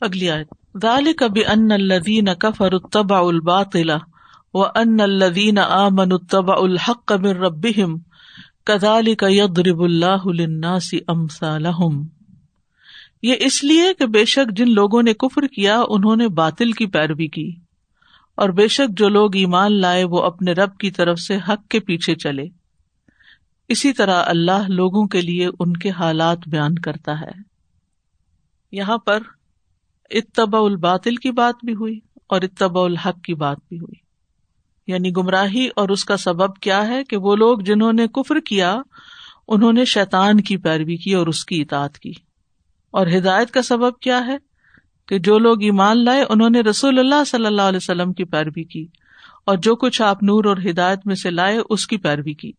اگلی آیت، ذالک بان الذین کفروا اتبعوا الباطل وان الذین آمنوا اتبعوا الحق من ربهم كذلك يضرب الله للناس امثالهم یہ اس لیے کہ بے شک جن لوگوں نے کفر کیا، انہوں نے باطل کی پیروی کی۔ اور بے شک جو لوگ ایمان لائے، وہ اپنے رب کی طرف سے حق کے پیچھے چلے۔ اسی طرح اللہ لوگوں کے لیے ان کے حالات بیان کرتا ہے۔ یہاں پر اتبا الباطل کی بات بھی ہوئی اور اتبا الحق کی بات بھی ہوئی۔ یعنی گمراہی اور اس کا سبب کیا ہے کہ وہ لوگ جنہوں نے کفر کیا، انہوں نے شیطان کی پیروی کی اور اس کی اطاعت کی۔ اور ہدایت کا سبب کیا ہے کہ جو لوگ ایمان لائے، انہوں نے رسول اللہ صلی اللہ علیہ وسلم کی پیروی کی اور جو کچھ آپ نور اور ہدایت میں سے لائے، اس کی پیروی کی۔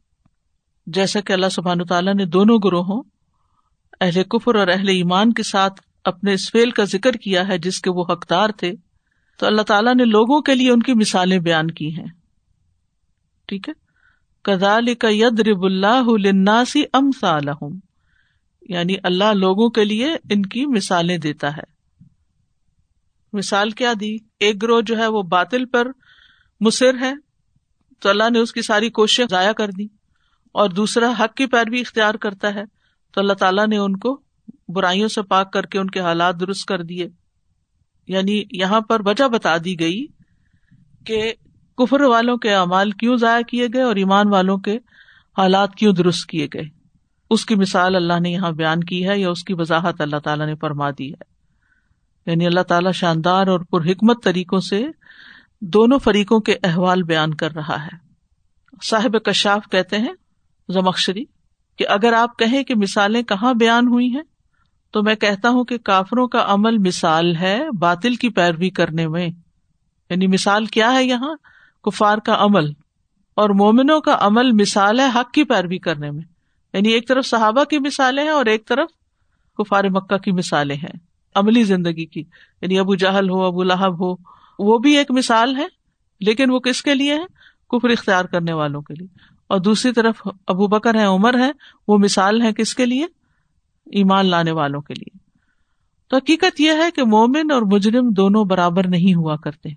جیسا کہ اللہ سبحان تعالیٰ نے دونوں گروہوں، اہل کفر اور اہل ایمان کے ساتھ اپنے اس فیل کا ذکر کیا ہے جس کے وہ حقدار تھے، تو اللہ تعالیٰ نے لوگوں کے لیے ان کی مثالیں بیان کی ہیں۔ ٹھیک ہے؟ کزال کا ید رب اللہ الناسی ام یعنی اللہ لوگوں کے لیے ان کی مثالیں دیتا ہے۔ مثال کیا دی؟ ایک گروہ جو ہے وہ باطل پر مصر ہے، تو اللہ نے اس کی ساری کوششیں ضائع کر دی اور دوسرا، حق کی پیروی اختیار کرتا ہے، تو اللہ تعالیٰ نے ان کو برائیوں سے پاک کر کے ان کے حالات درست کر دیے۔ یعنی یہاں پر وجہ بتا دی گئی کہ کفر والوں کے اعمال کیوں ضائع کیے گئے اور ایمان والوں کے حالات کیوں درست کیے گئے۔ اس کی مثال اللہ نے یہاں بیان کی ہے یا اس کی وضاحت اللہ تعالیٰ نے فرما دی ہے۔ یعنی اللہ تعالیٰ شاندار اور پر حکمت طریقوں سے دونوں فریقوں کے احوال بیان کر رہا ہے۔ صاحب کشاف کہتے ہیں زمکشری کہ اگر آپ کہیں کہ مثالیں کہاں بیان ہوئی ہیں تو میں کہتا ہوں کہ کافروں کا عمل مثال ہے باطل کی پیروی کرنے میں۔ یعنی مثال کیا ہے یہاں؟ کفار کا عمل۔ اور مومنوں کا عمل مثال ہے حق کی پیروی کرنے میں۔ یعنی ایک طرف صحابہ کی مثالیں ہیں اور ایک طرف کفار مکہ کی مثالیں ہیں، عملی زندگی کی۔ یعنی ابو جہل ہو، ابو لہب ہو، وہ بھی ایک مثال ہے لیکن وہ کس کے لیے ہے کفر اختیار کرنے والوں کے لیے۔ اور دوسری طرف ابو بکر ہے عمر ہے وہ مثال ہے کس کے لیے؟ ایمان لانے والوں کے لیے۔ تو حقیقت یہ ہے کہ مومن اور مجرم دونوں برابر نہیں ہوا کرتے۔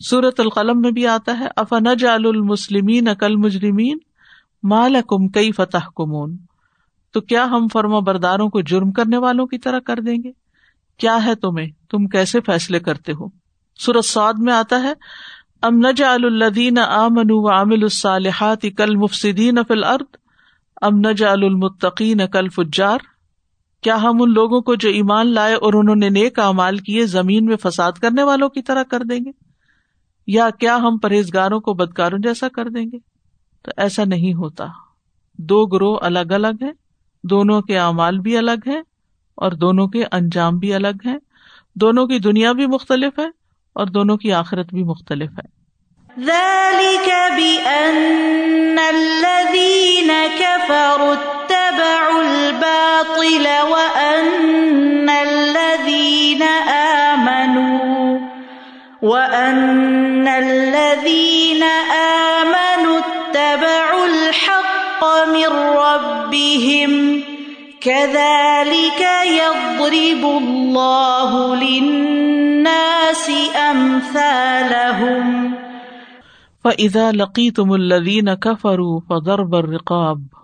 سورت القلم میں بھی آتا ہے افن جال المسلمین اکل مجرمین مال کم کئی فتح کمون تو کیا ہم فرما برداروں کو جرم کرنے والوں کی طرح کر دیں گے؟ کیا ہے تمہیں؟ تم کیسے فیصلے کرتے ہو؟ سورت سعد میں آتا ہے، ام نج الدین امن عامل الصالحات کل مفسدین فل ارد ام نج المتقین کل فجار کیا ہم ان لوگوں کو جو ایمان لائے اور انہوں نے نیک امال کیے زمین میں فساد کرنے والوں کی طرح کر دیں گے؟ یا کیا ہم پرہیزگاروں کو بدکاروں جیسا کر دیں گے؟ تو ایسا نہیں ہوتا۔ دو گروہ الگ الگ ہیں، دونوں کے اعمال بھی الگ ہیں اور دونوں کے انجام بھی الگ ہیں۔ دونوں کی دنیا بھی مختلف ہے اور دونوں کی آخرت بھی مختلف ہے۔ الذين اتبعوا الباطل وأن الذين آمنوا وأن الذين آمنوا اتبعوا الحق من ربهم كذلك يضرب الله للناس أمثالهم فإذا لقيتم الذين كفروا فضرب الرقاب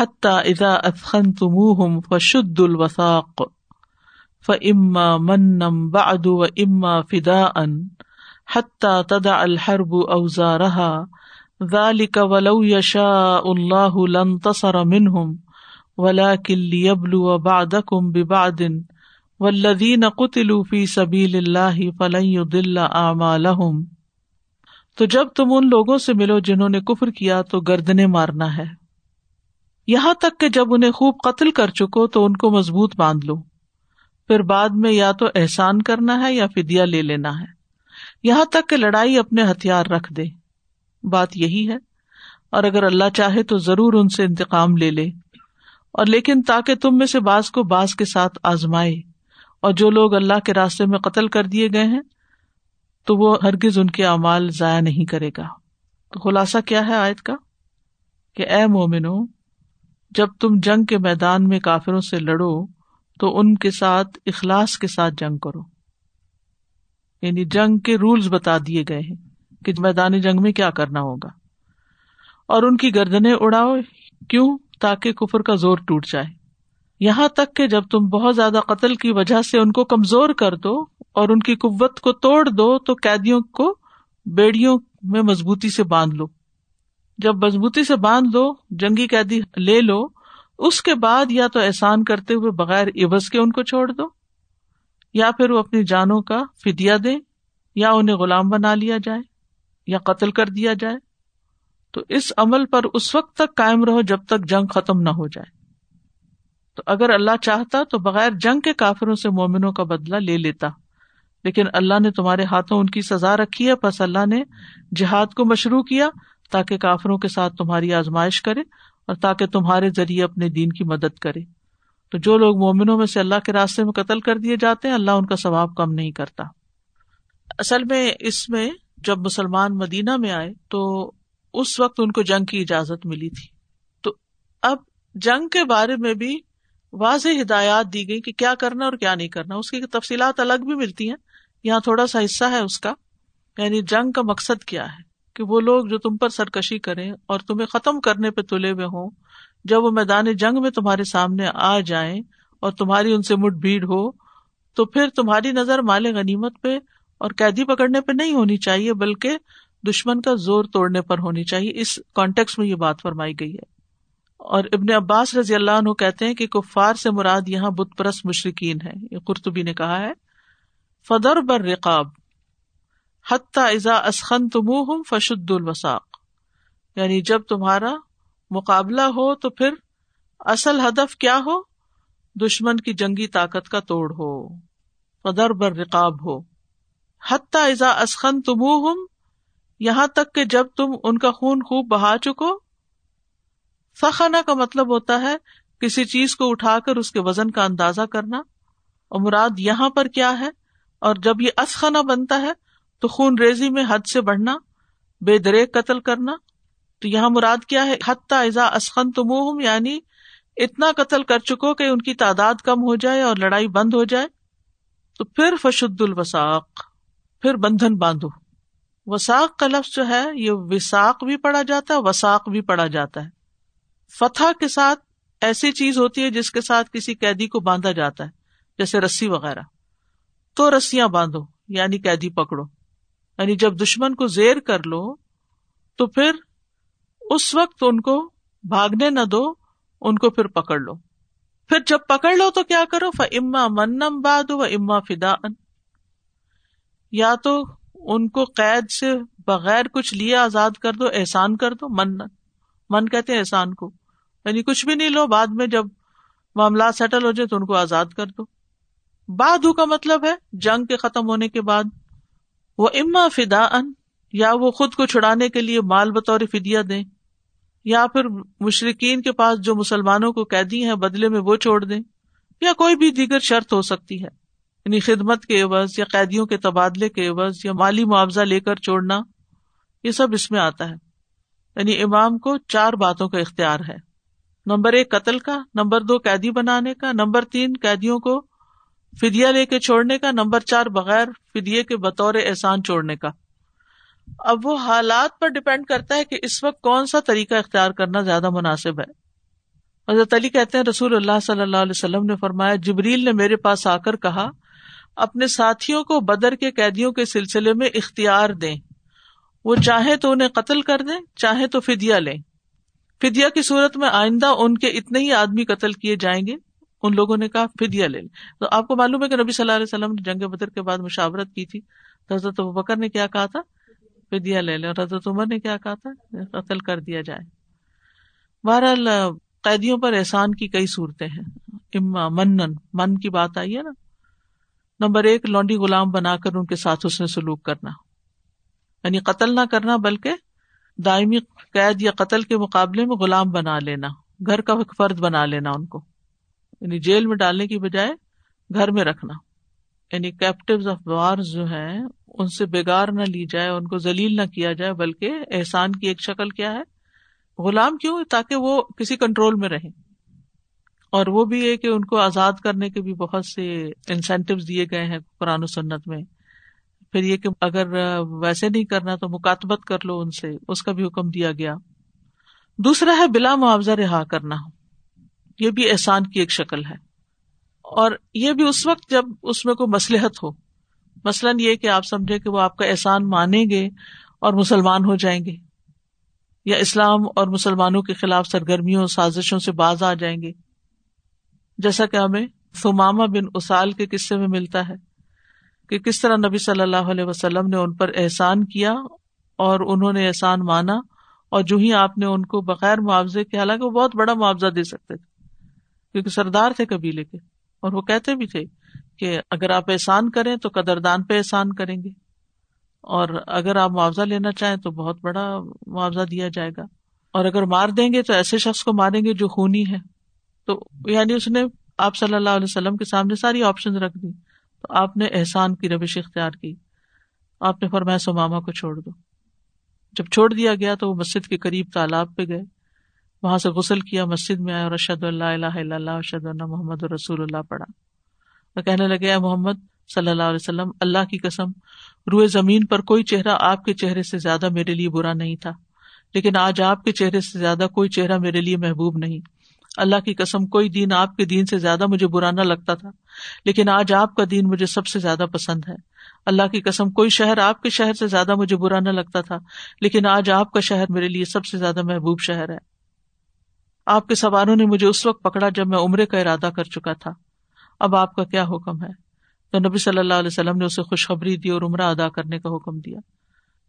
حتى إذا أثخنتموهم فشدوا الوثاق. فإما منم بعد وإما فداء. حتى تدع الحرب أوزارها. ذلك ولو يشاء الله لانتصر منهم. ولكن ليبلو بعدكم ببعد. والذين قتلوا في سبيل الله فلن يضل أعمالهم. تو جب تم ان لوگوں سے ملو جنہوں نے کفر کیا تو گردنے مارنا ہے۔ یہاں تک کہ جب انہیں خوب قتل کر چکو تو ان کو مضبوط باندھ لو۔ پھر بعد میں یا تو احسان کرنا ہے یا فدیا لے لینا ہے۔ یہاں تک کہ لڑائی اپنے ہتھیار رکھ دے۔ بات یہی ہے۔ اور اگر اللہ چاہے تو ضرور ان سے انتقام لے لے۔ اور لیکن تاکہ تم میں سے باز کو باز کے ساتھ آزمائے۔ اور جو لوگ اللہ کے راستے میں قتل کر دیے گئے ہیں، تو وہ ہرگز ان کے اعمال ضائع نہیں کرے گا۔ تو خلاصہ کیا ہے آیت کا؟ کہ اے مومنو جب تم جنگ کے میدان میں کافروں سے لڑو، تو ان کے ساتھ اخلاص کے ساتھ جنگ کرو۔ یعنی جنگ کے رولز بتا دیے گئے ہیں کہ میدان جنگ میں کیا کرنا ہوگا۔ اور ان کی گردنے اڑاؤ کیوں؟ تاکہ کفر کا زور ٹوٹ جائے۔ یہاں تک کہ جب تم بہت زیادہ قتل کی وجہ سے ان کو کمزور کر دو اور ان کی قوت کو توڑ دو، تو قیدیوں کو بیڑیوں میں مضبوطی سے باندھ لو۔ جب مضبوطی سے باندھ لو، جنگی قیدی لے لو، اس کے بعد یا تو احسان کرتے ہوئے بغیر عبض کے ان کو چھوڑ دو، یا پھر وہ اپنی جانوں کا فدیا دے یا انہیں غلام بنا لیا جائے، یا قتل کر دیا جائے۔ تو اس عمل پر اس وقت تک قائم رہو جب تک جنگ ختم نہ ہو جائے۔ تو اگر اللہ چاہتا تو بغیر جنگ کے کافروں سے مومنوں کا بدلا لے لیتا۔ لیکن اللہ نے تمہارے ہاتھوں ان کی سزا رکھی ہے بس اللہ نے جہاد کو مشروع کیا۔ تاکہ کافروں کے ساتھ تمہاری آزمائش کرے اور تاکہ تمہارے ذریعے اپنے دین کی مدد کرے۔ تو جو لوگ مومنوں میں سے اللہ کے راستے میں قتل کر دیے جاتے ہیں، اللہ ان کا ثواب کم نہیں کرتا۔ اصل میں اس میں جب مسلمان مدینہ میں آئے تو اس وقت ان کو جنگ کی اجازت ملی تھی۔ تو اب جنگ کے بارے میں بھی واضح ہدایات دی گئی کہ کیا کرنا اور کیا نہیں کرنا۔ اس کی تفصیلات الگ بھی ملتی ہیں۔ یہاں تھوڑا سا حصہ ہے اس کا یعنی جنگ کا مقصد کیا ہے۔ کہ وہ لوگ جو تم پر سرکشی کریں اور تمہیں ختم کرنے پہ تلے ہوئے ہوں، جب وہ میدان جنگ میں تمہارے سامنے آ جائیں اور تمہاری ان سے مٹ بھیڑ ہو، تو پھر تمہاری نظر مال غنیمت پہ اور قیدی پکڑنے پہ نہیں ہونی چاہیے، بلکہ دشمن کا زور توڑنے پر ہونی چاہیے۔ اس کانٹیکس میں یہ بات فرمائی گئی ہے۔ اور ابن عباس رضی اللہ عنہ کہتے ہیں کہ کفار سے مراد یہاں بت پرست مشرقین ہے یہ قرطبی نے کہا ہے فدر بر رقاب حتیٰ ازا اسخن تم فشد الوساق یعنی جب تمہارا مقابلہ ہو تو پھر اصل ہدف کیا ہو؟ دشمن کی جنگی طاقت کا توڑ ہو فدر بر رقاب ہو. حتیٰ ازا اسخن تم یہاں تک کہ جب تم ان کا خون خوب بہا چکو سخانہ کا مطلب ہوتا ہے کسی چیز کو اٹھا کر اس کے وزن کا اندازہ کرنا، اور مراد یہاں پر کیا ہے؟ اور جب یہ اسخانہ بنتا ہے تو خون ریزی میں حد سے بڑھنا، بے درے قتل کرنا۔ تو یہاں مراد کیا ہے؟ حتیٰ ازا اسخن تم یعنی اتنا قتل کر چکو کہ ان کی تعداد کم ہو جائے اور لڑائی بند ہو جائے۔ تو پھر فشد الوساق پھر بندھن باندھو۔ وساق کا لفظ جو ہے، یہ وساق بھی پڑا جاتا ہے وساق بھی پڑا جاتا ہے۔ فتح کے ساتھ ایسی چیز ہوتی ہے جس کے ساتھ کسی قیدی کو باندھا جاتا ہے، جیسے رسی وغیرہ۔ تو رسیاں باندھو یعنی قیدی پکڑو۔ یعنی جب دشمن کو زیر کر لو، تو پھر اس وقت ان کو بھاگنے نہ دو، ان کو پھر پکڑ لو۔ پھر جب پکڑ لو تو کیا کرو؟ ف اما منم باد و اما فدا یا تو ان کو قید سے بغیر کچھ لیے آزاد کر دو، احسان کر دو، من من کہتے احسان کو۔ یعنی کچھ بھی نہیں لو، بعد میں جب معاملات سیٹل ہو جائے تو ان کو آزاد کر دو۔ بادو کا مطلب ہے، جنگ کے ختم ہونے کے بعد۔ وہ اما فدا ان یا وہ خود کو چھڑانے کے لیے مال بطور فدیا دیں، یا پھر مشرقین کے پاس جو مسلمانوں کو قیدی ہیں، بدلے میں وہ چھوڑ دیں، یا کوئی بھی دیگر شرط ہو سکتی ہے۔ یعنی خدمت کے عوض، یا قیدیوں کے تبادلے کے عوض، یا مالی معاوضہ لے کر چھوڑنا، یہ سب اس میں آتا ہے۔ یعنی امام کو چار باتوں کا اختیار ہے۔ نمبر ایک قتل کا، نمبر دو قیدی بنانے کا، نمبر تین قیدیوں کو فدیا لے کے چھوڑنے کا، نمبر چار بغیر فدیے کے بطور احسان چھوڑنے کا۔ اب وہ حالات پر ڈپینڈ کرتا ہے کہ اس وقت کون سا طریقہ اختیار کرنا زیادہ مناسب ہے۔ حضرت علی کہتے ہیں، رسول اللہ صلی اللہ علیہ وسلم نے فرمایا، جبریل نے میرے پاس آ کر کہا، اپنے ساتھیوں کو بدر کے قیدیوں کے سلسلے میں اختیار دیں۔ وہ چاہے تو انہیں قتل کر دیں چاہے تو فدیا لیں۔ فدیا کی صورت میں آئندہ ان کے اتنے ہی آدمی قتل کیے جائیں گے۔ ان لوگوں نے کہا فدیا لے لیں۔ تو آپ کو معلوم ہے کہ نبی صلی اللہ علیہ وسلم نے جنگ بدر کے بعد مشاورت کی تھی۔ تو حضرت بکر نے کیا کہا تھا؟ فدیا لے لیں۔ اور حضرت عمر نے کیا کہا تھا؟ قتل کر دیا جائے۔ بہرحال، قیدیوں پر احسان کی کئی صورتیں ہیں۔ اما منن، من کی بات آئی ہے نا۔ نمبر ایک، لونڈی غلام بنا کر ان کے ساتھ اس نے سلوک کرنا۔ یعنی قتل نہ کرنا، بلکہ دائمی قید یا قتل کے مقابلے میں غلام بنا لینا۔ گھر کا ایک فرد بنا لینا ان کو۔ یعنی جیل میں ڈالنے کی بجائے گھر میں رکھنا۔ یعنی کیپٹیو آف وار جو ہیں، ان سے بےگار نہ لی جائے، ان کو ذلیل نہ کیا جائے، بلکہ احسان کی ایک شکل کیا ہے۔ غلام کیوں؟ تاکہ وہ کسی کنٹرول میں رہے۔ اور وہ بھی ہے کہ ان کو آزاد کرنے کے بھی بہت سے انسینٹیو دیے گئے ہیں قرآن و سنت میں۔ پھر یہ کہ اگر ویسے نہیں کرنا تو مکاتبت کر لو ان سے، اس کا بھی حکم دیا گیا۔ دوسرا ہے بلا معاوضہ رہا کرنا۔ یہ بھی احسان کی ایک شکل ہے۔ اور یہ بھی اس وقت جب اس میں کوئی مسلحت ہو۔ مثلاً یہ کہ آپ سمجھے کہ وہ آپ کا احسان مانیں گے اور مسلمان ہو جائیں گے۔ یا اسلام اور مسلمانوں کے خلاف سرگرمیوں، سازشوں سے باز آ جائیں گے۔ جیسا کہ ہمیں فماما بن اسال کے قصے میں ملتا ہے کہ کس طرح نبی صلی اللہ علیہ وسلم نے ان پر احسان کیا اور انہوں نے احسان مانا اور جو ہی آپ نے ان کو بغیر معاوضے کے حالانکہ وہ بہت بڑا معاوضہ دے سکتے تھے۔ کیونکہ سردار تھے قبیلے کے۔ اور وہ کہتے بھی تھے کہ اگر آپ احسان کریں تو قدردان پہ احسان کریں گے۔ اور اگر آپ معاوضہ لینا چاہیں تو بہت بڑا معاوضہ دیا جائے گا۔ اور اگر مار دیں گے تو ایسے شخص کو ماریں گے جو خونی ہے۔ تو یعنی اس نے آپ صلی اللہ علیہ وسلم کے سامنے ساری آپشن رکھ دی۔ تو آپ نے احسان کی روش اختیار کی۔ آپ نے فرمایا سماما کو چھوڑ دو۔ جب چھوڑ دیا گیا تو وہ مسجد کے قریب تالاب پہ گئے۔ وہاں سے غسل کیا، مسجد میں آیا اور ارشد اللہ اللہ اللہ ارشد اللہ محمد رسول اللہ پڑھا۔ وہ کہنے لگے، اے محمد صلی اللہ علیہ وسلم، اللہ کی قسم، روئے زمین پر کوئی چہرہ آپ کے چہرے سے زیادہ میرے لیے برا نہیں تھا، لیکن آج آپ کے چہرے سے زیادہ کوئی چہرہ میرے لیے محبوب نہیں۔ اللہ کی قسم، کوئی دین آپ کے دین سے زیادہ مجھے برا نہ لگتا تھا، لیکن آج آپ کا دین مجھے سب سے زیادہ پسند ہے۔ اللہ کی قسم، کوئی شہر آپ کے شہر سے زیادہ مجھے برا نہ لگتا تھا، لیکن آج آپ کا شہر میرے لیے سب سے زیادہ محبوب شہر ہے۔ آپ کے سواروں نے مجھے اس وقت پکڑا جب میں عمرے کا ارادہ کر چکا تھا۔ اب آپ کا کیا حکم ہے؟ تو نبی صلی اللہ علیہ وسلم نے اسے خوشخبری دی اور عمرہ ادا کرنے کا حکم دیا۔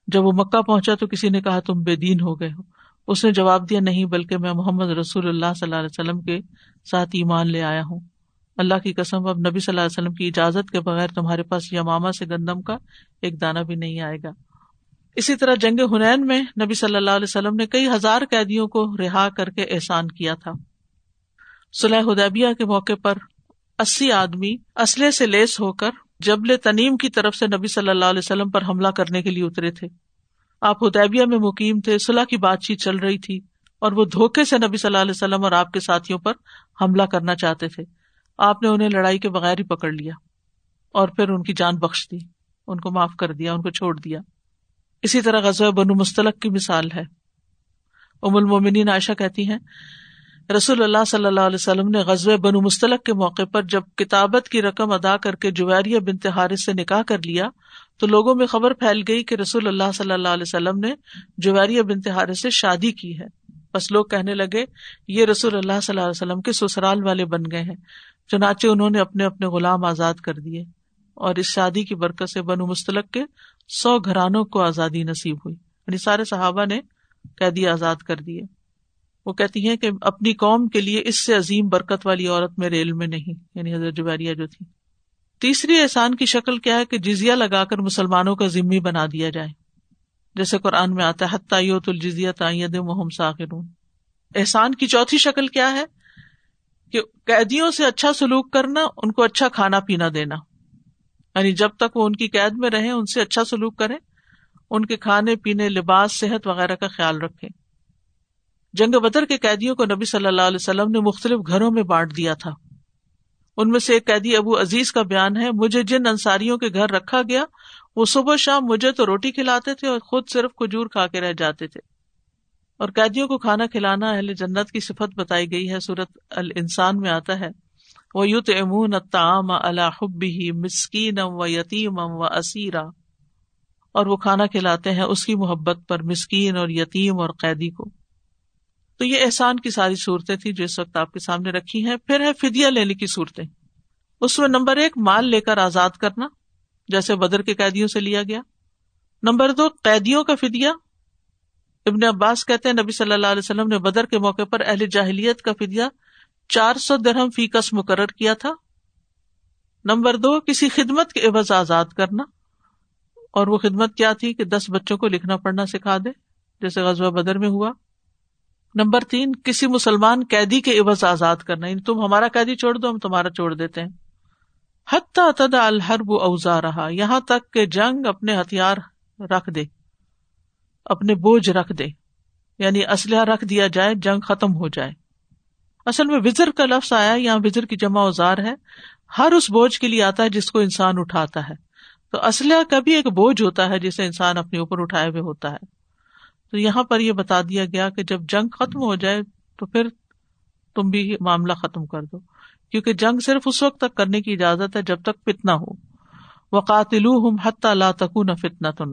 جب وہ مکہ پہنچا تو کسی نے کہا، تم بے دین ہو گئے ہو۔ اس نے جواب دیا، نہیں، بلکہ میں محمد رسول اللہ صلی اللہ علیہ وسلم کے ساتھ ایمان لے آیا ہوں۔ اللہ کی قسم، اب نبی صلی اللہ علیہ وسلم کی اجازت کے بغیر تمہارے پاس یماما سے گندم کا ایک دانہ بھی نہیں آئے گا۔ اسی طرح جنگ ہنین میں نبی صلی اللہ علیہ وسلم نے کئی ہزار قیدیوں کو رہا کر کے احسان کیا تھا۔ سلح ہدیبیہ کے موقع پر اسی آدمی اسلحے سے لیس ہو کر جبل تنیم کی طرف سے نبی صلی اللہ علیہ وسلم پر حملہ کرنے کے لیے اترے تھے۔ آپ ہدیبیہ میں مقیم تھے صلاح کی بات چیت چل رہی تھی اور وہ دھوکے سے نبی صلی اللہ علیہ وسلم اور آپ کے ساتھیوں پر حملہ کرنا چاہتے تھے۔ آپ نے انہیں لڑائی کے بغیر ہی پکڑ لیا اور پھر ان کی جان بخش دی، ان کو معاف کر دیا، ان کو چھوڑ دیا۔ اسی طرح غزوہ بنو مستلق کی مثال ہے۔ ام المومنین عائشہ کہتی ہیں، رسول اللہ صلی اللہ علیہ وسلم نے غزب بنو مستلق کے موقع پر جب کتابت کی رقم ادا کر کے جویریہ بنت حارث سے نکاح کر لیا، تو لوگوں میں خبر پھیل گئی کہ رسول اللہ صلی اللہ علیہ وسلم نے جویریہ بنت حارث سے شادی کی ہے۔ بس لوگ کہنے لگے، یہ رسول اللہ صلی اللہ علیہ وسلم کے سسرال والے بن گئے ہیں، چنانچہ انہوں نے اپنے اپنے غلام آزاد کر دیے۔ اور اس شادی کی برکت سے بنو مستلق کے سو گھرانوں کو آزادی نصیب ہوئی۔ یعنی سارے صحابہ نے قیدی آزاد کر دیے۔ وہ کہتی ہیں کہ اپنی قوم کے لیے اس سے عظیم برکت والی عورت میرے علم میں نہیں یعنی حضرت جبیریہ جو تھی۔ تیسری احسان کی شکل کیا ہے کہ جزیا لگا کر مسلمانوں کا ذمہ بنا دیا جائے۔ جیسے قرآن میں آتا ہے حتیت الجزیا تعید محم ساخرون احسان کی چوتھی شکل کیا ہے؟ کہ قیدیوں سے اچھا سلوک کرنا، ان کو اچھا کھانا پینا دینا۔ یعنی جب تک وہ ان کی قید میں رہے، ان سے اچھا سلوک کریں، ان کے کھانے پینے، لباس، صحت وغیرہ کا خیال رکھے جنگ بدر کے قیدیوں کو نبی صلی اللہ علیہ وسلم نے مختلف گھروں میں بانٹ دیا تھا۔ ان میں سے ایک قیدی ابو عزیز کا بیان ہے، مجھے جن انصاریوں کے گھر رکھا گیا، وہ صبح شام مجھے تو روٹی کھلاتے تھے اور خود صرف کھجور کھا کے رہ جاتے تھے۔ اور قیدیوں کو کھانا کھلانا اہل جنت کی صفت بتائی گئی ہے، سورت ال انسان میں آتا ہے۔ وہ یوت امون تام الحبی مسکین و یتیم و اسیرا اور وہ کھانا کھلاتے ہیں اس کی محبت پر، مسکین اور یتیم اور قیدی کو۔ تو یہ احسان کی ساری صورتیں تھیں جو اس وقت آپ کے سامنے رکھی ہیں۔ پھر ہے فدیا لینے کی صورتیں۔ اس میں نمبر ایک، مال لے کر آزاد کرنا، جیسے بدر کے قیدیوں سے لیا گیا۔ نمبر دو، قیدیوں کا فدیا ابن عباس کہتے ہیں نبی صلی اللہ علیہ وسلم نے بدر کے موقع پر اہل جاہلیت کا فدیا چار سو درہم فی کس مقرر کیا تھا؟ نمبر دو، کسی خدمت کے عوض آزاد کرنا۔ اور وہ خدمت کیا تھی کہ دس بچوں کو لکھنا پڑھنا سکھا دے، جیسے غزوہ بدر میں ہوا۔ نمبر تین، کسی مسلمان قیدی کے عوض آزاد کرنا۔ یعنی تم ہمارا قیدی چھوڑ دو، ہم تمہارا چھوڑ دیتے ہیں۔ حتیٰ تدا الحرب اوزا رہا یہاں تک کہ جنگ اپنے ہتھیار رکھ دے، اپنے بوجھ رکھ دے۔ یعنی اسلحہ رکھ دیا جائے، جنگ ختم ہو جائے۔ اصل میں وزر کا لفظ آیا، یہاں وزر کی جمع اوزار ہے۔ ہر اس بوجھ کے لیے آتا ہے جس کو انسان اٹھاتا ہے۔ تو اسلحہ کا بھی ایک بوجھ ہوتا ہے جسے انسان اپنے اوپر اٹھائے ہوئے ہوتا ہے۔ تو یہاں پر یہ بتا دیا گیا کہ جب جنگ ختم ہو جائے تو پھر تم بھی معاملہ ختم کر دو۔ کیونکہ جنگ صرف اس وقت تک کرنے کی اجازت ہے جب تک فتنا ہو۔ وہ قاتل حت اللہ تکون فتنا تن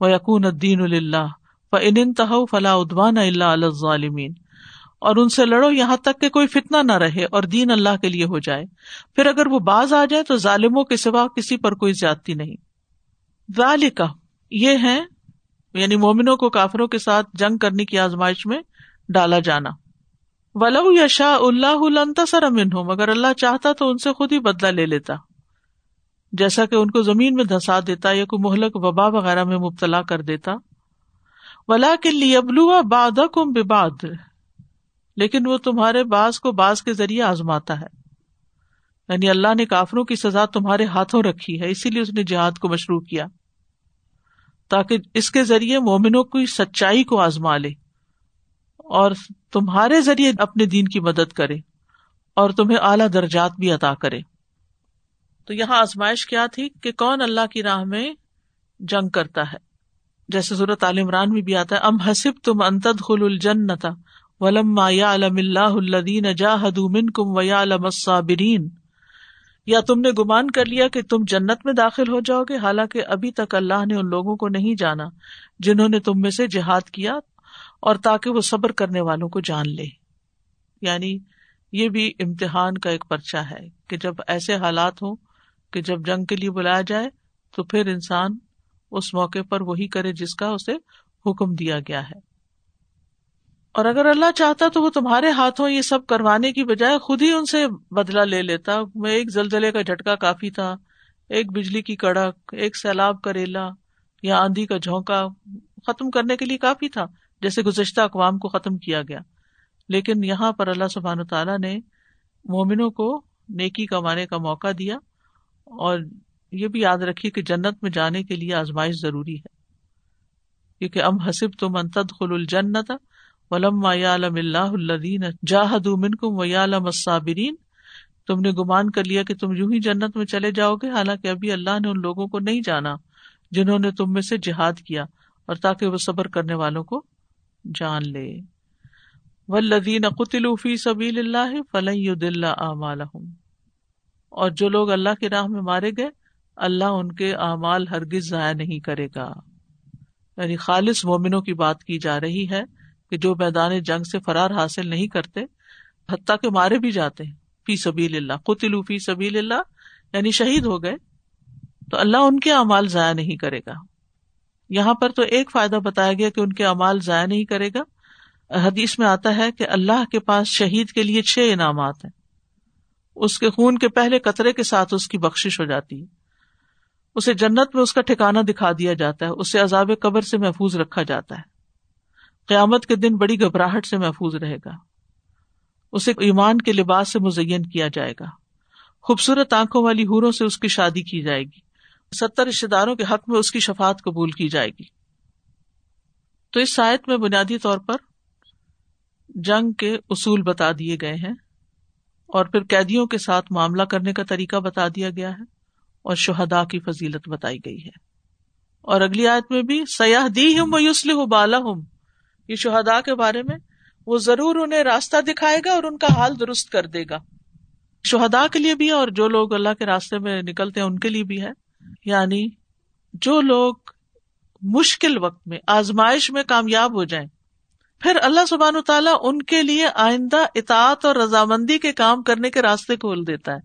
و یقون الدین اللہ و ان تہ فلاح ادوان اللہ علیہ ظالمین اور ان سے لڑو یہاں تک کہ کوئی فتنا نہ رہے اور دین اللہ کے لیے ہو جائے۔ پھر اگر وہ باز آ جائے تو ظالموں کے سوا کسی پر کوئی زیادتی نہیں۔ ذالکا یہ ہے یعنی مومنوں کو کافروں کے ساتھ جنگ کرنے کی آزمائش میں ڈالا جانا۔ ولو یا شاہ اللہ سر امن ہوں مگر اللہ چاہتا تو ان سے خود ہی بدلا لے لیتا۔ جیسا کہ ان کو زمین میں دھسا دیتا یا کوئی مہلک وبا وغیرہ میں مبتلا کر دیتا۔ ولا کے لیے ابلو باد کم باد لیکن وہ تمہارے باز کو باز کے ذریعے آزماتا ہے۔ یعنی اللہ نے کافروں کی سزا تمہارے ہاتھوں رکھی ہے، اسی لیے اس نے جہاد کو مشروع کیا۔ تاکہ اس کے ذریعے مومنوں کی سچائی کو آزما لے اور تمہارے ذریعے اپنے دین کی مدد کرے اور تمہیں اعلی درجات بھی عطا کرے۔ تو یہاں آزمائش کیا تھی کہ کون اللہ کی راہ میں جنگ کرتا ہے؟ جیسے ضرورت عال عمران میں بھی آتا ہے، ام حسب تم انتد خل الجن تھا ولم یا علم اللہ الدین جاہد من کم ویا یا تم نے گمان کر لیا کہ تم جنت میں داخل ہو جاؤ گے، حالانکہ ابھی تک اللہ نے ان لوگوں کو نہیں جانا جنہوں نے تم میں سے جہاد کیا اور تاکہ وہ صبر کرنے والوں کو جان لے۔ یعنی یہ بھی امتحان کا ایک پرچا ہے کہ جب ایسے حالات ہوں کہ جب جنگ کے لیے بلایا جائے تو پھر انسان اس موقع پر وہی کرے جس کا اسے حکم دیا گیا ہے۔ اور اگر اللہ چاہتا تو وہ تمہارے ہاتھوں یہ سب کروانے کی بجائے خود ہی ان سے بدلا لے لیتا۔ میں ایک زلزلے کا جھٹکا کافی تھا، ایک بجلی کی کڑک، ایک سیلاب کا ریلا یا آندھی کا جھونکا، ختم کرنے کے لیے کافی تھا، جیسے گزشتہ اقوام کو ختم کیا گیا۔ لیکن یہاں پر اللہ سبحان تعالیٰ نے مومنوں کو نیکی کمانے کا موقع دیا اور یہ بھی یاد رکھیے کہ جنت میں جانے کے لیے آزمائش ضروری ہے۔ کیونکہ ام حسب تم انتد خل الجنت ولم یعلم اللہ الدین جاہد منکم ویعلم الصابرین۔ تم نے گمان کر لیا کہ تم یوں ہی جنت میں چلے جاؤ گے، حالانکہ ابھی اللہ نے ان لوگوں کو نہیں جانا جنہوں نے تم میں سے جہاد کیا اور تاکہ وہ صبر کرنے والوں کو جان لے۔ ولدین قطل فی سبیل اللہ فلح دل اعمالحم اور جو لوگ اللہ کی راہ میں مارے گئے، اللہ ان کے اعمال ہرگز ضائع نہیں کرے گا۔ یعنی خالص مومنوں کی بات کی جا رہی ہے کہ جو میدان جنگ سے فرار حاصل نہیں کرتے، حتیٰ کے مارے بھی جاتے ہیں۔ فی سبیل اللہ قطل فی سبیل اللہ یعنی شہید ہو گئے۔ تو اللہ ان کے اعمال ضائع نہیں کرے گا۔ یہاں پر تو ایک فائدہ بتایا گیا کہ ان کے امال ضائع نہیں کرے گا۔ حدیث میں آتا ہے کہ اللہ کے پاس شہید کے لیے چھ انعامات ہیں۔ اس کے خون کے پہلے قطرے کے ساتھ اس کی بخش ہو جاتی ہے۔ اسے جنت میں اس کا ٹھکانا دکھا دیا جاتا ہے، اسے عذاب قبر سے محفوظ رکھا جاتا ہے۔ قیامت کے دن بڑی گھبراہٹ سے محفوظ رہے گا۔ اسے ایمان کے لباس سے مزین کیا جائے گا۔ خوبصورت آنکھوں والی ہوروں سے اس کی شادی کی جائے گی۔ ستر رشتے داروں کے حق میں اس کی شفات قبول کی جائے گی۔ تو اس سائت میں بنیادی طور پر جنگ کے اصول بتا دیے گئے ہیں اور پھر قیدیوں کے ساتھ معاملہ کرنے کا طریقہ بتا دیا گیا ہے اور شہدا کی فضیلت بتائی گئی ہے۔ اور اگلی آیت میں بھی سیاح دی ہوں یوسل ہوں بالا ہوں یہ شہدا کے بارے میں، وہ ضرور انہیں راستہ دکھائے گا اور ان کا حال درست کر دے گا۔ شہدا کے لیے بھی اور جو لوگ اللہ کے راستے میں نکلتے ہیں ان کے لیے بھی ہے۔ یعنی جو لوگ مشکل وقت میں، آزمائش میں کامیاب ہو جائیں، پھر اللہ سبحان تعالیٰ ان کے لیے آئندہ اطاعت اور رضامندی کے کام کرنے کے راستے کھول دیتا ہے۔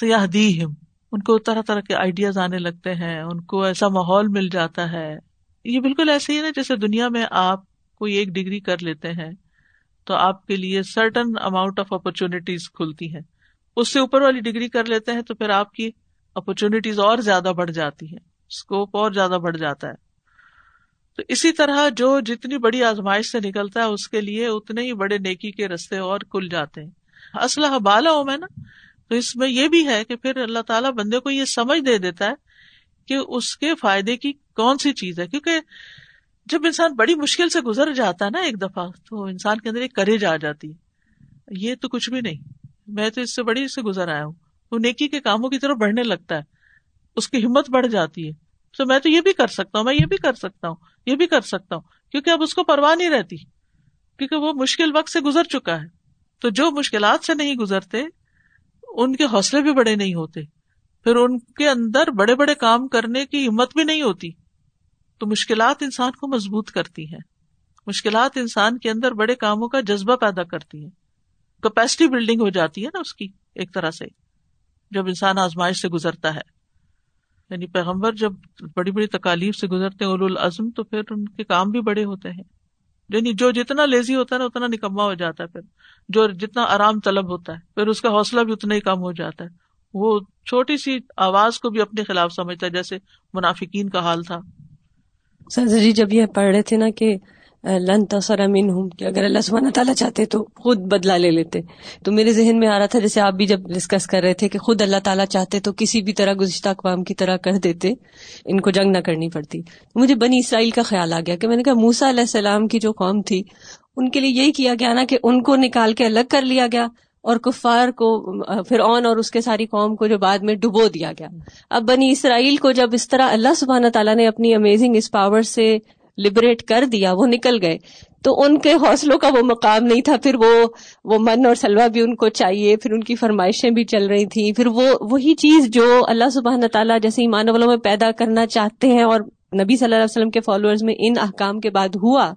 سیاح دی ہم ان کو طرح طرح کے آئیڈیاز آنے لگتے ہیں، ان کو ایسا ماحول مل جاتا ہے۔ یہ بالکل ایسے ہی نا جیسے دنیا میں آپ کوئی ایک ڈگری کر لیتے ہیں، تو آپ کے لیے سرٹن اماؤنٹ آف اپرچونیٹیز کھلتی ہیں۔ اس سے اوپر والی ڈگری کر لیتے ہیں تو پھر آپ کی اپرچونیٹیز اور زیادہ بڑھ جاتی ہے اسکوپ اور زیادہ بڑھ جاتا ہے۔ تو اسی طرح جو جتنی بڑی آزمائش سے نکلتا ہے، اس کے لیے اتنے ہی بڑے نیکی کے رستے اور کھل جاتے ہیں۔ اسلحہ بالا ہو میں نا؟ تو اس میں یہ بھی ہے کہ پھر اللہ تعالیٰ بندے کو یہ سمجھ دے دیتا ہے کہ اس کے فائدے کی کون سی چیز ہے۔ کیونکہ جب انسان بڑی مشکل سے گزر جاتا ہے نا ایک دفعہ، تو انسان کے اندر ایک کریج آ جاتی ہے۔ یہ تو کچھ بھی نہیں۔ میں تو اس سے بڑی اس سے گزر آیا ہوں۔ وہ نیکی کے کاموں کی طرف بڑھنے لگتا ہے۔ اس کی ہمت بڑھ جاتی ہے۔ تو میں تو یہ بھی کر سکتا ہوں، میں یہ بھی کر سکتا ہوں، یہ بھی کر سکتا ہوں۔ کیونکہ اب اس کو پرواہ نہیں رہتی۔ کیونکہ وہ مشکل وقت سے گزر چکا ہے۔ تو جو مشکلات سے نہیں گزرتے، ان کے حوصلے بھی بڑے نہیں ہوتے۔ پھر ان کے اندر بڑے بڑے کام کرنے کی ہمت بھی نہیں ہوتی۔ تو مشکلات انسان کو مضبوط کرتی ہیں۔ مشکلات انسان کے اندر بڑے کاموں کا جذبہ پیدا کرتی ہیں۔ کیپیسٹی بلڈنگ ہو جاتی ہے نا اس کی ایک طرح سے۔ جب انسان آزمائش سے گزرتا ہے۔ یعنی پیغمبر جب بڑی بڑی تکالیف سے گزرتے ہیں اول العزم، تو پھر ان کے کام بھی بڑے ہوتے ہیں۔ یعنی جو جتنا لیزی ہوتا ہے نا، اتنا نکما ہو جاتا ہے پھر۔ جو جتنا آرام طلب ہوتا ہے، پھر اس کا حوصلہ بھی اتنا ہی کم ہو جاتا ہے۔ وہ چھوٹی سی آواز کو بھی اپنے خلاف سمجھتا ہے، جیسے منافقین کا حال تھا۔ سر جی جب یہ پڑھ رہے تھے نا کہ لن تصر امین ہوں کہ اگر اللہ سبحانہ تعالیٰ چاہتے تو خود بدلا لے لیتے۔ تو میرے ذہن میں آ رہا تھا، جیسے آپ بھی جب ڈسکس کر رہے تھے کہ خود اللہ تعالیٰ چاہتے تو کسی بھی طرح گزشتہ اقوام کی طرح کر دیتے، ان کو جنگ نہ کرنی پڑتی۔ مجھے بنی اسرائیل کا خیال آ گیا کہ میں نے کہا موسا علیہ السلام کی جو قوم تھی، ان کے لیے یہی کیا گیا نا کہ ان کو نکال کے الگ کر لیا گیا۔ اور کفار کو پھر اور اس کے ساری قوم کو جو بعد میں ڈبو دیا گیا۔ اب بنی اسرائیل کو جب اس طرح اللہ سبحانہ تعالیٰ نے اپنی امیزنگ اس پاور سے لبریٹ کر دیا، وہ نکل گئے۔ تو ان کے حوصلوں کا وہ مقام نہیں تھا۔ پھر وہ وہ من اور سلوا بھی ان کو چاہیے، پھر ان کی فرمائشیں بھی چل رہی تھیں۔ پھر وہ، وہی چیز جو اللہ سبحانہ تعالیٰ جیسے ایمان والوں میں پیدا کرنا چاہتے ہیں اور نبی صلی اللہ علیہ وسلم کے فالوورز میں ان احکام کے بعد ہوا۔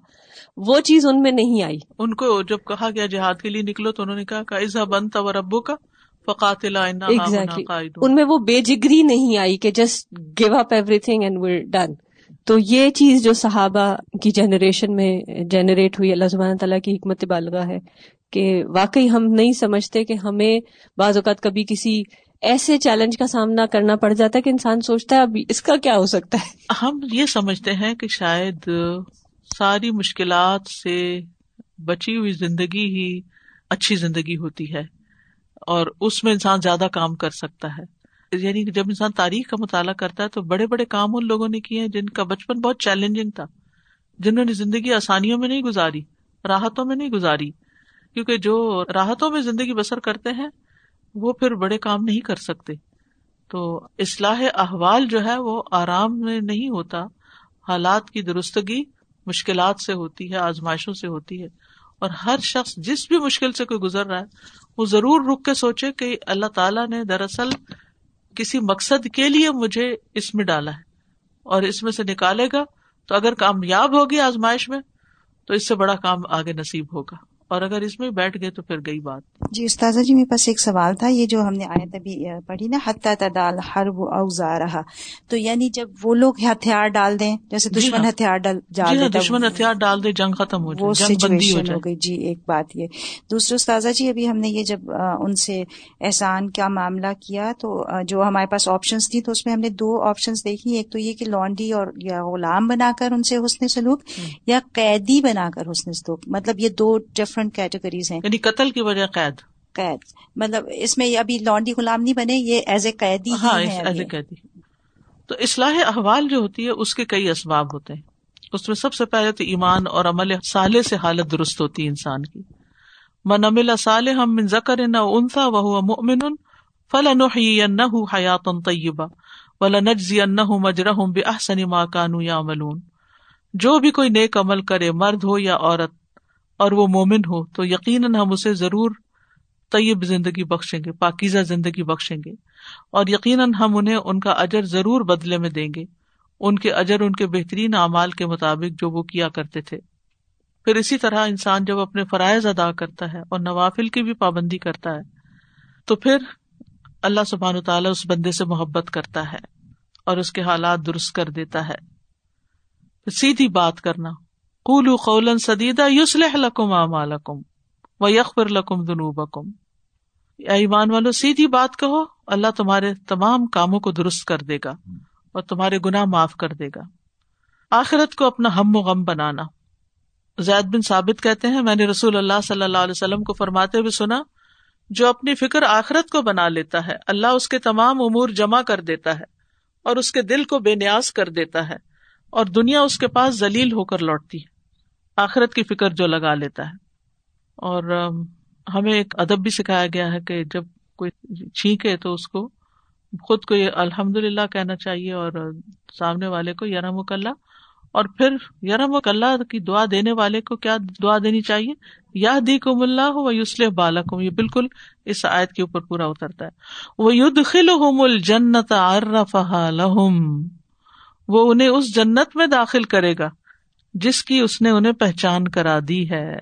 وہ چیز ان میں نہیں آئی۔ ان کو جب کہا گیا جہاد کے لیے نکلو تو انہوں نے کہا کہ بند تھا ابو کا ان میں وہ بے جگری نہیں آئی کہ just give up everything and will done تو یہ چیز جو صحابہ کی جنریشن میں جنریٹ ہوئی اللہ سبحانہ تعالیٰ کی حکمت بالغ ہے کہ واقعی ہم نہیں سمجھتے کہ ہمیں بعض اوقات کبھی کسی ایسے چیلنج کا سامنا کرنا پڑ جاتا ہے کہ انسان سوچتا ہے اب اس کا کیا ہو سکتا ہے۔ ہم یہ سمجھتے ہیں کہ شاید ساری مشکلات سے بچی ہوئی زندگی ہی اچھی زندگی ہوتی ہے اور اس میں انسان زیادہ کام کر سکتا ہے۔ یعنی جب انسان تاریخ کا مطالعہ کرتا ہے تو بڑے بڑے کام ان لوگوں نے کیے ہیں جن کا بچپن بہت چیلنجنگ تھا، جنہوں نے زندگی آسانیوں میں نہیں گزاری، راحتوں میں نہیں گزاری۔ کیونکہ جو راحتوں میں زندگی بسر کرتے ہیں، وہ پھر بڑے کام نہیں کر سکتے۔ تو اصلاح احوال جو ہے، وہ آرام میں نہیں ہوتا، حالات کی درستگی مشکلات سے ہوتی ہے، آزمائشوں سے ہوتی ہے۔ اور ہر شخص جس بھی مشکل سے کوئی گزر رہا ہے، وہ ضرور رک کے سوچے کہ اللہ تعالیٰ نے دراصل کسی مقصد کے لیے مجھے اس میں ڈالا ہے۔ اور اس میں سے نکالے گا تو اگر کامیاب ہوگی آزمائش میں، تو اس سے بڑا کام آگے نصیب ہوگا۔ اور اگر اس میں بیٹھ گئے تو پھر گئی بات۔ جی استاذہ جی میرے پاس ایک سوال تھا یہ جو ہم نے آیت ابھی پڑھی نا حتیٰ تدال ہر وہ اوزا رہا تو یعنی جب وہ لوگ ہتھیار ڈال دیں جیسے جی دشمن ہاں۔ ہتھیار ڈال جی ہاں، ڈال دشمن ہتھیار ڈال دے جنگ ختم ہو جائے جنگ بندی ہو سچویشن ہو جائے گئی۔ جی ایک بات یہ۔ دوسرے استاذہ جی ابھی ہم نے یہ جب ان سے احسان کا معاملہ کیا تو جو ہمارے پاس آپشنس تھی تو اس میں ہم نے دو آپشنس دیکھی۔ ایک تو یہ کہ لانڈی اور یا غلام بنا کر ان سے حسن سلوک یا قیدی بنا کر حسن سلوک۔ مطلب یہ دو ڈفرنٹ کیٹیگریز ہیں۔ یعنی قتل کی وجہ قید۔ قید۔ مطلب اس میں ابھی لانڈی غلام نہیں بنے یہ ایز اے قیدی ہاں ابھی۔ ایسے قیدی۔ تو اصلاح احوال جو ہوتی ہے اس کے کئی اسباب ہوتے ہیں۔ اس میں سب سے پہلے تو ایمان اور عمل صالح سے حالت درست ہوتی ہے انسان کی۔ من عمل صالح من ذکر نہ انسا وہ مؤمن فلنحيينه حیات طیبہ ولنجزينهم اجرهم باحسن ما كانوا يعملون جو بھی کوئی نیک عمل کرے مرد ہو یا عورت اور وہ مومن ہو تو یقیناً ہم اسے ضرور طیب زندگی بخشیں گے، پاکیزہ زندگی بخشیں گے اور یقیناً ہم انہیں ان کا اجر ضرور بدلے میں دیں گے۔ ان کے اجر، ان کے بہترین اعمال کے مطابق جو وہ کیا کرتے تھے۔ پھر اسی طرح انسان جب اپنے فرائض ادا کرتا ہے اور نوافل کی بھی پابندی کرتا ہے، تو پھر اللہ سبحان تعالیٰ اس بندے سے محبت کرتا ہے اور اس کے حالات درست کر دیتا ہے۔ پھر سیدھی بات کرنا قولو قولا سدیدہ یوسلح لکم اعمالکم و یغفر لکم ذنوبکم ایمان والو، سیدھی بات کہو، اللہ تمہارے تمام کاموں کو درست کر دے گا اور تمہارے گناہ معاف کر دے گا۔ آخرت کو اپنا ہم و غم بنانا۔ زید بن ثابت کہتے ہیں، میں نے رسول اللہ صلی اللہ علیہ وسلم کو فرماتے ہوئے سنا، جو اپنی فکر آخرت کو بنا لیتا ہے، اللہ اس کے تمام امور جمع کر دیتا ہے اور اس کے دل کو بے نیاز کر دیتا ہے اور دنیا اس کے پاس ذلیل ہو کر لوٹتی ہے۔ آخرت کی فکر جو لگا لیتا ہے۔ اور ہمیں ایک ادب بھی سکھایا گیا ہے کہ جب کوئی چھینکے تو اس کو خود کو یہ الحمد للہ کہنا چاہیے اور سامنے والے کو یرم اللہ اور پھر یرم اللہ کی دعا دینے والے کو کیا دعا دینی چاہیے؟ یا دی کو ملا ہو یوسل بالک ہوں یہ بالکل اس آیت کے اوپر پورا اترتا ہے۔ وہ ید خل مل جنت ارف لہم وہ انہیں اس جنت میں داخل کرے گا۔ جس کی اس نے انہیں پہچان کرا دی ہے۔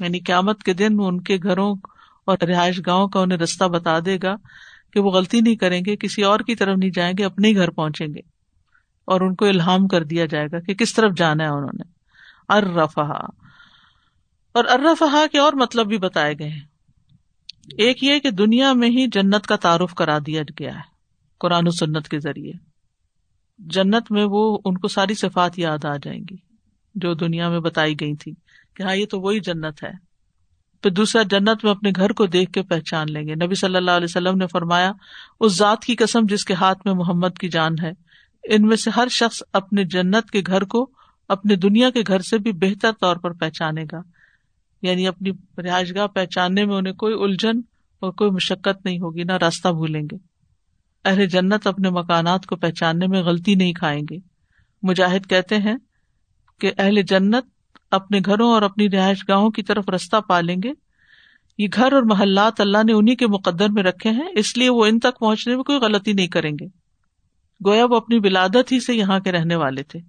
یعنی قیامت کے دن ان کے گھروں اور رہائش گاہوں کا انہیں رستہ بتا دے گا کہ وہ غلطی نہیں کریں گے، کسی اور کی طرف نہیں جائیں گے، اپنے ہی گھر پہنچیں گے۔ اور ان کو الحام کر دیا جائے گا کہ کس طرف جانا ہے انہوں نے۔ ارفا اور ارفا کے اور مطلب بھی بتائے گئے ہیں۔ ایک یہ کہ دنیا میں ہی جنت کا تعارف کرا دیا گیا ہے، قرآن و سنت کے ذریعے۔ جنت میں وہ ان کو ساری صفات یاد آ جائیں گی جو دنیا میں بتائی گئی تھی کہ ہاں یہ تو وہی جنت ہے۔ پھر دوسرا، جنت میں اپنے گھر کو دیکھ کے پہچان لیں گے۔ نبی صلی اللہ علیہ وسلم نے فرمایا، اس ذات کی قسم جس کے ہاتھ میں محمد کی جان ہے، ان میں سے ہر شخص اپنے جنت کے گھر کو اپنے دنیا کے گھر سے بھی بہتر طور پر پہچانے گا۔ یعنی اپنی رہائش گاہ پہچاننے میں انہیں کوئی الجھن اور کوئی مشقت نہیں ہوگی، نہ راستہ بھولیں گے۔ اہل جنت اپنے مکانات کو پہچاننے میں غلطی نہیں کھائیں گے۔ مجاہد کہتے ہیں کہ اہل جنت اپنے گھروں اور اپنی رہائش گاہوں کی طرف رستہ پالیں گے۔ یہ گھر اور محلات اللہ نے انہیں کے مقدر میں رکھے ہیں، اس لیے وہ ان تک پہنچنے میں کوئی غلطی نہیں کریں گے۔ گویا وہ اپنی ولادت ہی سے یہاں کے رہنے والے تھے۔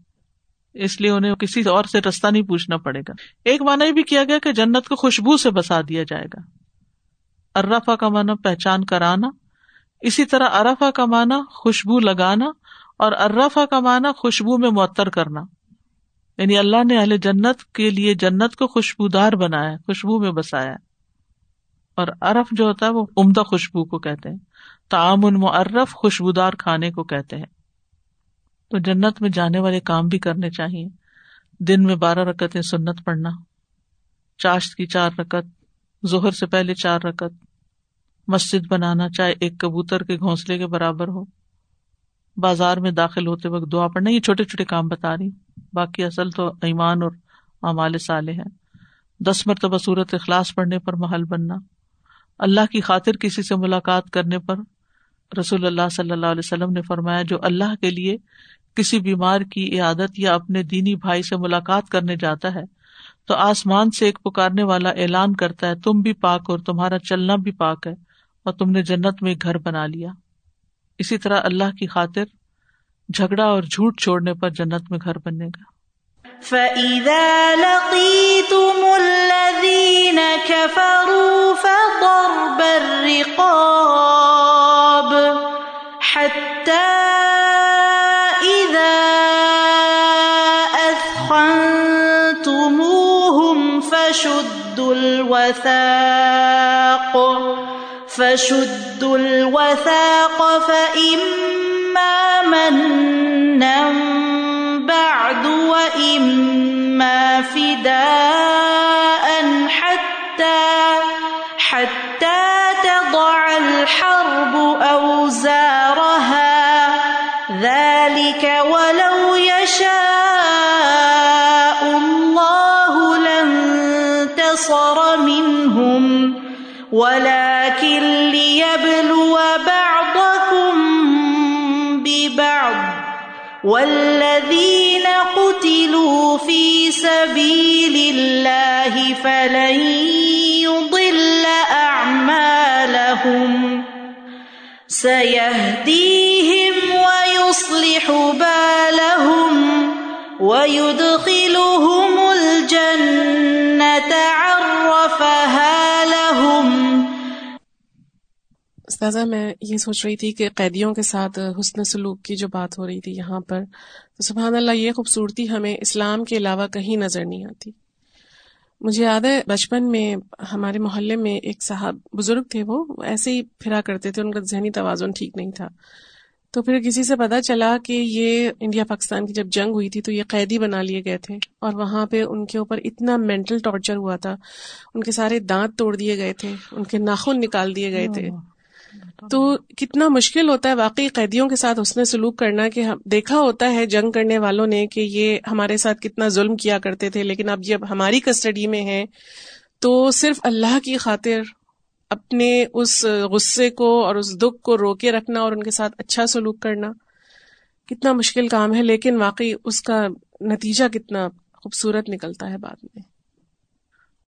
اس لیے انہیں کسی اور سے رستہ نہیں پوچھنا پڑے گا۔ ایک مانا یہ بھی کیا گیا کہ جنت کو خوشبو سے بسا دیا جائے گا۔ ارفا کا مانا پہچان کرانا اسی طرح ارفا کا مانا خوشبو لگانا اور ارفا کا مانا خوشبو میں معطر کرنا۔ یعنی اللہ نے اہل جنت کے لیے جنت کو خوشبودار بنایا، خوشبو میں بسایا۔ اور ارف جو ہوتا ہے وہ عمدہ خوشبو کو کہتے ہیں۔ تعام ان خوشبودار کھانے کو کہتے ہیں۔ تو جنت میں جانے والے کام بھی کرنے چاہیے۔ دن میں بارہ رکتیں سنت پڑھنا، چاشت کی چار رکت زہر سے پہلے چار رکت مسجد بنانا، چاہے ایک کبوتر کے گھونسلے کے برابر ہو، بازار میں داخل ہوتے وقت دعا پڑھنا، یہ چھوٹے چھوٹے کام بتا رہی باقی اصل تو ایمان اور اعمال سالے ہیں۔ دس مرتبہ صورت اخلاص پڑھنے پر محل بننا۔ اللہ کی خاطر کسی سے ملاقات کرنے پر رسول اللہ صلی اللہ علیہ وسلم نے فرمایا، جو اللہ کے لیے کسی بیمار کی عیادت یا اپنے دینی بھائی سے ملاقات کرنے جاتا ہے، تو آسمان سے ایک پکارنے والا اعلان کرتا ہے، تم بھی پاک اور تمہارا چلنا بھی پاک ہے۔ اور تم نے جنت میں گھر بنا لیا۔ اسی طرح اللہ کی خاطر جھگڑا اور جھوٹ چھوڑنے پر جنت میں گھر بننے گا فَإِذَا لَقِيتُمُ الَّذِينَ كَفَرُوا فَضَرْبَ الرِّقَابِ حَتَّى إِذَا أَثْخَنْتُمُوهُمْ فَشُدُّوا الْوَثَاقَ فشدوا الوثاق فإما مَنًّا سبيل الله فلن يضل أعمالهم. سيهديهم ويصلح بالهم ويدخلهم الجنة استاذہ، میں یہ سوچ رہی تھی کہ قیدیوں کے ساتھ حسن سلوک کی جو بات ہو رہی تھی یہاں پر، تو سبحان اللہ یہ خوبصورتی ہمیں اسلام کے علاوہ کہیں نظر نہیں آتی۔ مجھے یاد ہے بچپن میں ہمارے محلے میں ایک صاحب بزرگ تھے، وہ ایسے ہی پھرا کرتے تھے، ان کا ذہنی توازن ٹھیک نہیں تھا۔ تو پھر کسی سے پتا چلا کہ یہ انڈیا پاکستان کی جب جنگ ہوئی تھی تو یہ قیدی بنا لیے گئے تھے۔ اور وہاں پہ ان کے اوپر اتنا مینٹل ٹارچر ہوا تھا، ان کے سارے دانت توڑ دیے گئے تھے، ان کے ناخن نکال دیے گئے تھے۔ تو کتنا مشکل ہوتا ہے واقعی قیدیوں کے ساتھ اس نے سلوک کرنا کہ دیکھا ہوتا ہے جنگ کرنے والوں نے کہ یہ ہمارے ساتھ کتنا ظلم کیا کرتے تھے، لیکن اب جب ہماری کسٹڈی میں ہیں۔ تو صرف اللہ کی خاطر اپنے اس غصے کو اور اس دکھ کو روکے رکھنا اور ان کے ساتھ اچھا سلوک کرنا کتنا مشکل کام ہے، لیکن واقعی اس کا نتیجہ کتنا خوبصورت نکلتا ہے بعد میں۔